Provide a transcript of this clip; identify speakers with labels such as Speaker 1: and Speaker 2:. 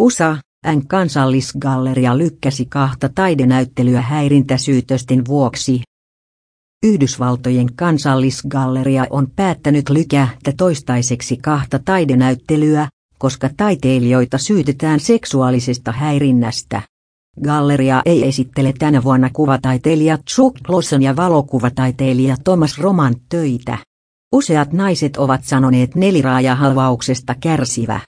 Speaker 1: USA, N kansallisgalleria lykkäsi kahta taidenäyttelyä häirintäsyytösten vuoksi. Yhdysvaltojen kansallisgalleria on päättänyt lykätä toistaiseksi kahta taidenäyttelyä, koska taiteilijoita syytetään seksuaalisesta häirinnästä. Galleria ei esittele tänä vuonna kuvataiteilija Chuck Lawson ja valokuvataiteilija Thomas Roman töitä. Useat naiset ovat sanoneet neliraajahalvauksesta kärsivä.